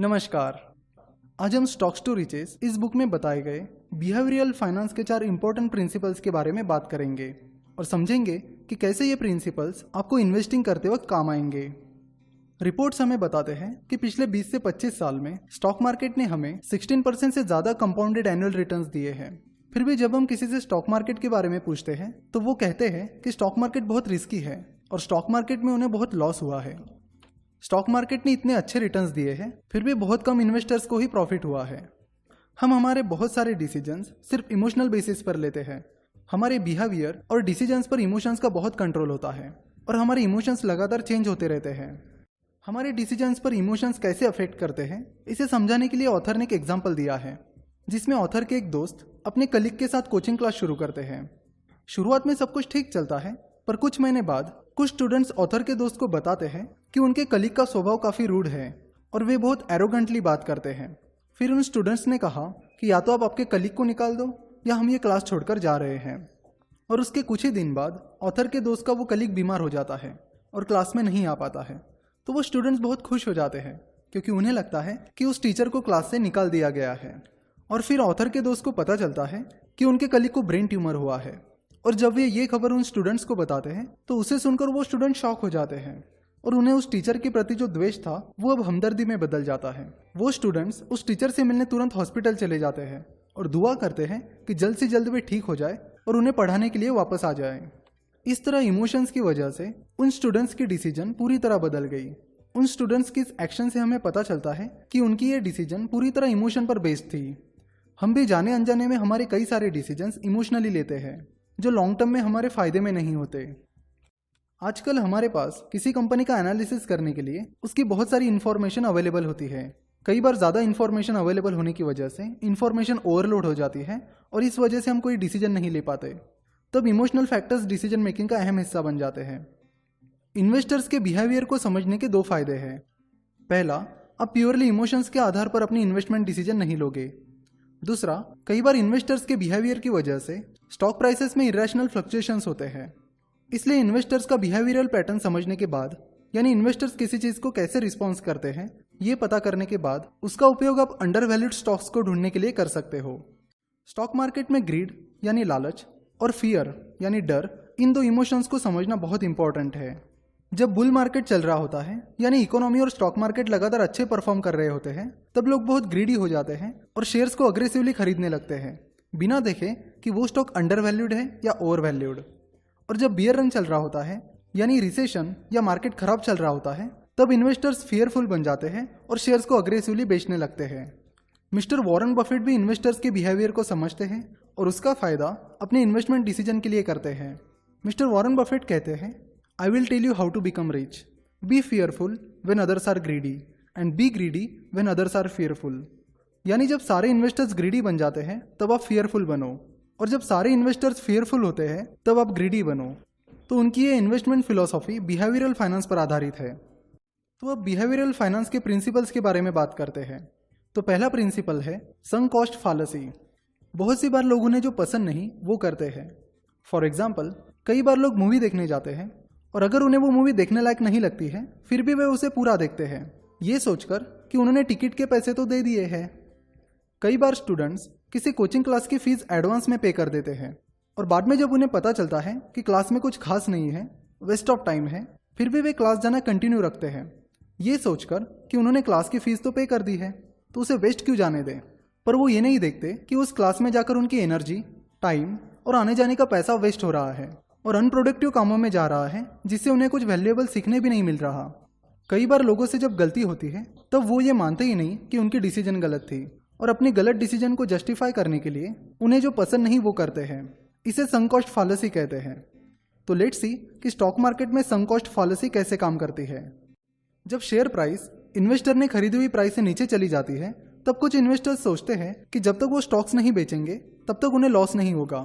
नमस्कार। आज हम स्टॉक्स टू रिचेस इस बुक में बताए गए बिहेवियरल फाइनेंस के चार इंपॉर्टेंट प्रिंसिपल्स के बारे में बात करेंगे और समझेंगे कि कैसे ये प्रिंसिपल्स आपको इन्वेस्टिंग करते वक्त काम आएँगे। रिपोर्ट्स हमें बताते हैं कि पिछले 20 से 25 साल में स्टॉक मार्केट ने हमें 16 परसेंट से ज़्यादा कंपाउंडेड एनुअल रिटर्न्स दिए हैं। फिर भी जब हम किसी से स्टॉक मार्केट के बारे में पूछते हैं तो वो कहते हैं कि स्टॉक मार्केट बहुत रिस्की है और स्टॉक मार्केट में उन्हें बहुत लॉस हुआ है। स्टॉक मार्केट ने इतने अच्छे रिटर्न्स दिए हैं, फिर भी बहुत कम इन्वेस्टर्स को ही प्रॉफिट हुआ है। हम हमारे बहुत सारे डिसीजंस सिर्फ़ इमोशनल बेसिस पर लेते हैं। हमारे बिहेवियर और डिसीजंस पर इमोशंस का बहुत कंट्रोल होता है, और हमारे इमोशंस लगातार चेंज होते रहते हैं। हमारे डिसीजंस पर इमोशंस कैसे अफेक्ट करते हैं, इसे समझाने के लिए ऑथर ने एक एग्ज़ाम्पल दिया है, जिसमें ऑथर के एक दोस्त अपने कलिक के साथ कोचिंग क्लास शुरू करते हैं। शुरुआत में सब कुछ ठीक चलता है, पर कुछ महीने बाद कुछ स्टूडेंट्स ऑथर के दोस्त को बताते हैं कि उनके कलीग का स्वभाव काफ़ी रूड है और वे बहुत एरोगेंटली बात करते हैं। फिर उन स्टूडेंट्स ने कहा कि या तो आप आपके कलीग को निकाल दो या हम ये क्लास छोड़कर जा रहे हैं। और उसके कुछ ही दिन बाद ऑथर के दोस्त का वो कलीग बीमार हो जाता है और क्लास में नहीं आ पाता है। तो वो स्टूडेंट्स बहुत खुश हो जाते हैं क्योंकि उन्हें लगता है कि उस टीचर को क्लास से निकाल दिया गया है। और फिर ऑथर के दोस्त को पता चलता है कि उनके कलीग को ब्रेन ट्यूमर हुआ है। और जब वे ये खबर उन स्टूडेंट्स को बताते हैं तो उसे सुनकर वो स्टूडेंट शॉक हो जाते हैं। और उन्हें उस टीचर के प्रति जो द्वेष था, वो अब हमदर्दी में बदल जाता है। वो स्टूडेंट्स उस टीचर से मिलने तुरंत हॉस्पिटल चले जाते हैं और दुआ करते हैं कि जल्द से जल्द वे ठीक हो जाए और उन्हें पढ़ाने के लिए वापस आ जाए। इस तरह इमोशंस की वजह से उन स्टूडेंट्स की डिसीज़न पूरी तरह बदल गई। उन स्टूडेंट्स की एक्शन से हमें पता चलता है कि उनकी ये डिसीज़न पूरी तरह इमोशन पर बेस्ड थी। हम भी जाने अनजाने में हमारे कई सारे डिसीजंस इमोशनली लेते हैं, जो लॉन्ग टर्म में हमारे फ़ायदे में नहीं होते। आजकल हमारे पास किसी कंपनी का एनालिसिस करने के लिए उसकी बहुत सारी इन्फॉर्मेशन अवेलेबल होती है। कई बार ज़्यादा इन्फॉर्मेशन अवेलेबल होने की वजह से इन्फॉर्मेशन ओवरलोड हो जाती है और इस वजह से हम कोई डिसीज़न नहीं ले पाते। तब इमोशनल फैक्टर्स डिसीज़न मेकिंग का अहम हिस्सा बन जाते हैं। इन्वेस्टर्स के बिहेवियर को समझने के दो फ़ायदे हैं। पहला, आप प्योरली इमोशंस के आधार पर अपनी इन्वेस्टमेंट डिसीज़न नहीं लोगे। दूसरा, कई बार इन्वेस्टर्स के बिहेवियर की वजह से स्टॉक प्राइसेस में इरेशनल फ्लक्चुएशंस होते हैं। इसलिए इन्वेस्टर्स का बिहेवियरल पैटर्न समझने के बाद, यानी इन्वेस्टर्स किसी चीज़ को कैसे रिस्पॉन्स करते हैं, ये पता करने के बाद, उसका उपयोग आप अंडर वैल्यूड स्टॉक्स को ढूँढने के लिए कर सकते हो। स्टॉक मार्केट में ग्रीड यानी लालच, और फियर यानी डर, इन दो इमोशंस को समझना बहुत इंपॉर्टेंट है। जब बुल मार्केट चल रहा होता है, यानी इकोनॉमी और स्टॉक मार्केट लगातार अच्छे परफॉर्म कर रहे होते हैं, तब लोग बहुत ग्रीडी हो जाते हैं और शेयर्स को अग्रेसिवली खरीदने लगते हैं। बिना देखे कि वो स्टॉक अंडर वैल्यूड है या ओवर वैल्यूड और जब बियर रन चल रहा होता है, यानी रिसेशन या मार्केट खराब चल रहा होता है, तब इन्वेस्टर्स फियरफुल बन जाते हैं और शेयर्स को अग्रेसिवली बेचने लगते हैं। मिस्टर वॉरेन बफेट भी इन्वेस्टर्स के बिहेवियर को समझते हैं और उसका फ़ायदा अपने इन्वेस्टमेंट डिसीज़न के लिए करते हैं। मिस्टर वॉरेन बफेट कहते हैं I will tell you how to become rich be fearful when others are greedy and be greedy when others are fearful यानी जब सारे इन्वेस्टर्स ग्रीडी बन जाते हैं, तब आप फियरफुल बनो। और जब सारे इन्वेस्टर्स फेयरफुल होते हैं, तब आप ग्रीडी बनो। तो उनकी ये इन्वेस्टमेंट फिलोसॉफी बिहेवियरल फाइनेंस पर आधारित है। तो अब बिहेवियरल फाइनेंस के प्रिंसिपल्स के बारे में बात करते हैं। तो पहला प्रिंसिपल है संग कॉस्ट फालसी बहुत सी बार लोग उन्हें जो पसंद नहीं, वो करते हैं। फॉर एग्ज़ाम्पल कई बार लोग मूवी देखने जाते हैं, और अगर उन्हें वो मूवी देखने लायक नहीं लगती है, फिर भी वे उसे पूरा देखते हैं। ये सोचकर कि उन्होंने टिकट के पैसे तो दे दिए हैं। कई बार स्टूडेंट्स किसी कोचिंग क्लास की फ़ीस एडवांस में पे कर देते हैं और बाद में जब उन्हें पता चलता है कि क्लास में कुछ खास नहीं है वेस्ट ऑफ़ टाइम है, फिर भी वे क्लास जाना कंटिन्यू रखते हैं। ये सोचकर कि उन्होंने क्लास की फ़ीस तो पे कर दी है तो उसे वेस्ट क्यों जाने दें? पर वो ये नहीं देखते कि उस क्लास में जाकर उनकी एनर्जी टाइम और आने जाने का पैसा वेस्ट हो रहा है और अनप्रोडक्टिव कामों में जा रहा है, जिससे उन्हें कुछ वैल्यूएबल सीखने भी नहीं मिल रहा। कई बार लोगों से जब गलती होती है, तब वो ये मानते ही नहीं कि उनकी डिसीज़न गलत थी। और अपनी गलत डिसीज़न को जस्टिफाई करने के लिए उन्हें जो पसंद नहीं वो करते हैं, इसे संकोस्ट फॉलिसी कहते हैं। तो लेट सी कि स्टॉक मार्केट में संकोस्ट फॉलिसी कैसे काम करती है। जब शेयर प्राइस इन्वेस्टर ने खरीदी हुई प्राइस से नीचे चली जाती है, तब कुछ इन्वेस्टर्स सोचते हैं कि जब तक वो स्टॉक्स नहीं बेचेंगे, तब तक उन्हें लॉस नहीं होगा।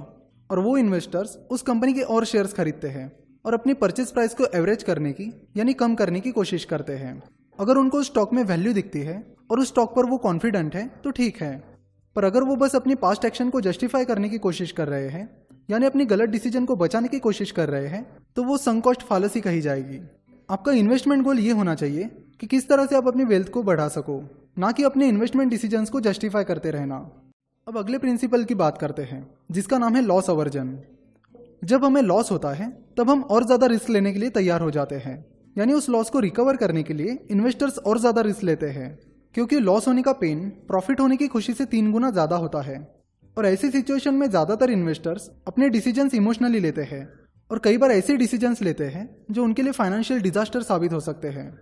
और वो इन्वेस्टर्स उस कंपनी के और शेयर्स खरीदते हैं और अपनी परचेज प्राइस को एवरेज करने की, यानी कम करने की कोशिश करते हैं। अगर उनको स्टॉक में वैल्यू दिखती है और उस स्टॉक पर वो कॉन्फिडेंट है तो ठीक है। पर अगर वो बस अपनी पास्ट एक्शन को जस्टिफाई करने की कोशिश कर रहे हैं, यानी अपनी गलत डिसीज़न को बचाने की कोशिश कर रहे हैं तो वो संकोष्ट फालसी कही जाएगी। आपका इन्वेस्टमेंट गोल ये होना चाहिए कि किस तरह से आप अपनी वेल्थ को बढ़ा सको, ना कि अपने इन्वेस्टमेंट डिसीजंस को जस्टिफाई करते रहना। अब अगले प्रिंसिपल की बात करते हैं, जिसका नाम है लॉस अवर्जन जब हमें लॉस होता है, तब हम और ज़्यादा रिस्क लेने के लिए तैयार हो जाते हैं। यानी उस लॉस को रिकवर करने के लिए इन्वेस्टर्स और ज़्यादा रिस्क लेते हैं, क्योंकि लॉस होने का पेन प्रॉफिट होने की खुशी से तीन गुना ज़्यादा होता है। और ऐसी सिचुएशन में ज़्यादातर इन्वेस्टर्स अपने डिसीजंस इमोशनली लेते हैं और कई बार ऐसे डिसीजंस लेते हैं जो उनके लिए फाइनेंशियल डिजास्टर साबित हो सकते हैं।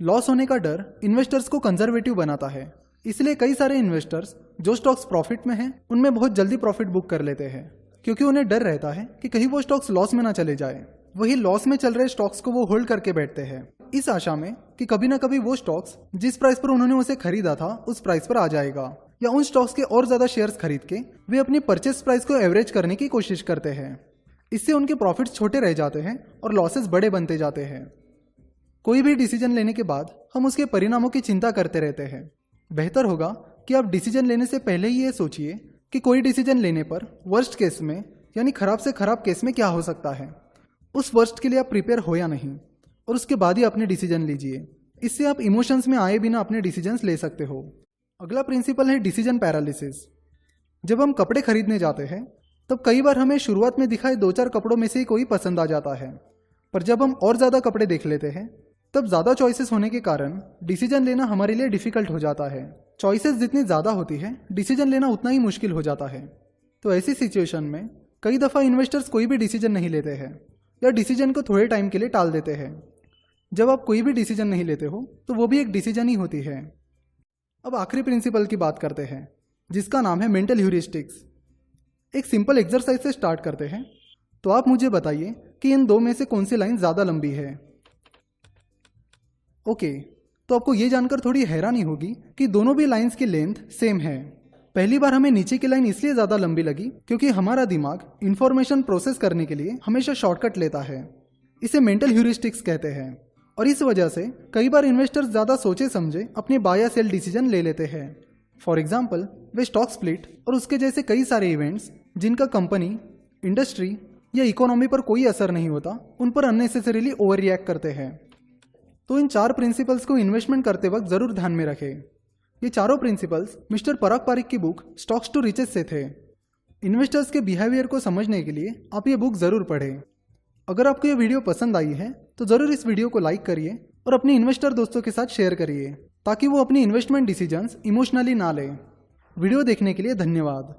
लॉस होने का डर इन्वेस्टर्स को कंजर्वेटिव बनाता है, इसलिए कई सारे इन्वेस्टर्स जो स्टॉक्स प्रॉफिट में हैं, उनमें बहुत जल्दी प्रॉफिट बुक कर लेते हैं, क्योंकि उन्हें डर रहता है कि कहीं वो स्टॉक्स लॉस में ना चले जाए। वही लॉस में चल रहे स्टॉक्स को वो होल्ड करके बैठते हैं। इस आशा में कि कभी ना कभी वो स्टॉक्स जिस प्राइस पर उन्होंने उसे खरीदा था, उस प्राइस पर आ जाएगा। या उन स्टॉक्स के और ज़्यादा शेयर्स खरीद के वे अपनी परचेस प्राइस को एवरेज करने की कोशिश करते हैं। इससे उनके प्रॉफिट्स छोटे रह जाते हैं और लॉसेस बड़े बनते जाते हैं। कोई भी डिसीज़न लेने के बाद हम उसके परिणामों की चिंता करते रहते हैं। बेहतर होगा कि आप डिसीज़न लेने से पहले ही ये सोचिए कि कोई डिसीज़न लेने पर वर्स्ट केस में, यानी खराब से खराब केस में क्या हो सकता है। उस वर्स्ट के लिए आप प्रिपेयर हो या नहीं, और उसके बाद ही अपने डिसीज़न लीजिए। इससे आप इमोशंस में आए बिना अपने डिसीजंस ले सकते हो। अगला प्रिंसिपल है डिसीज़न पैरालिसिस जब हम कपड़े खरीदने जाते हैं, तब कई बार हमें शुरुआत में दिखाए दो चार कपड़ों में से ही कोई पसंद आ जाता है। पर जब हम और ज़्यादा कपड़े देख लेते हैं, तब ज़्यादा चॉइसेस होने के कारण डिसीज़न लेना हमारे लिए डिफ़िकल्ट हो जाता है। चॉइसेस जितनी ज़्यादा होती है डिसीज़न लेना उतना ही मुश्किल हो जाता है। तो ऐसी सिचुएशन में कई दफ़ा इन्वेस्टर्स कोई भी डिसीज़न नहीं लेते हैं। या डिसीज़न को थोड़े टाइम के लिए टाल देते हैं। जब आप कोई भी डिसीज़न नहीं लेते हो तो वो भी एक डिसीज़न ही होती है। अब आखिरी प्रिंसिपल की बात करते हैं, जिसका नाम है मेंटल ह्यूरिस्टिक्स एक सिंपल एक्सरसाइज से स्टार्ट करते हैं। तो आप मुझे बताइए कि इन दो में से कौन सी लाइन ज़्यादा लंबी है? ओके तो आपको ये जानकर थोड़ी हैरानी होगी कि दोनों भी लाइंस की लेंथ सेम है। पहली बार हमें नीचे की लाइन इसलिए ज़्यादा लंबी लगी क्योंकि हमारा दिमाग इन्फॉर्मेशन प्रोसेस करने के लिए हमेशा शॉर्टकट लेता है। इसे मेंटल ह्यूरिस्टिक्स कहते हैं। और इस वजह से कई बार इन्वेस्टर्स ज़्यादा सोचे समझे अपने बाया सेल डिसीज़न ले लेते हैं। फॉर एग्ज़ाम्पल वे स्टॉक स्प्लिट और उसके जैसे कई सारे इवेंट्स जिनका कंपनी इंडस्ट्री या इकोनॉमी पर कोई असर नहीं होता, उन पर अननेसेसरीली ओवर रिएक्ट करते हैं। तो इन चार प्रिंसिपल्स को इन्वेस्टमेंट करते वक्त ज़रूर ध्यान में रखें। ये चारों प्रिंसिपल्स मिस्टर पराग पारिक की बुक स्टॉक्स टू रिचेस से थे। इन्वेस्टर्स के बिहेवियर को समझने के लिए आप ये बुक ज़रूर पढ़ें। अगर आपको ये वीडियो पसंद आई है तो ज़रूर इस वीडियो को लाइक करिए और अपने इन्वेस्टर दोस्तों के साथ शेयर करिए, ताकि वो अपनी इन्वेस्टमेंट डिसीजंस इमोशनली ना लें। वीडियो देखने के लिए धन्यवाद।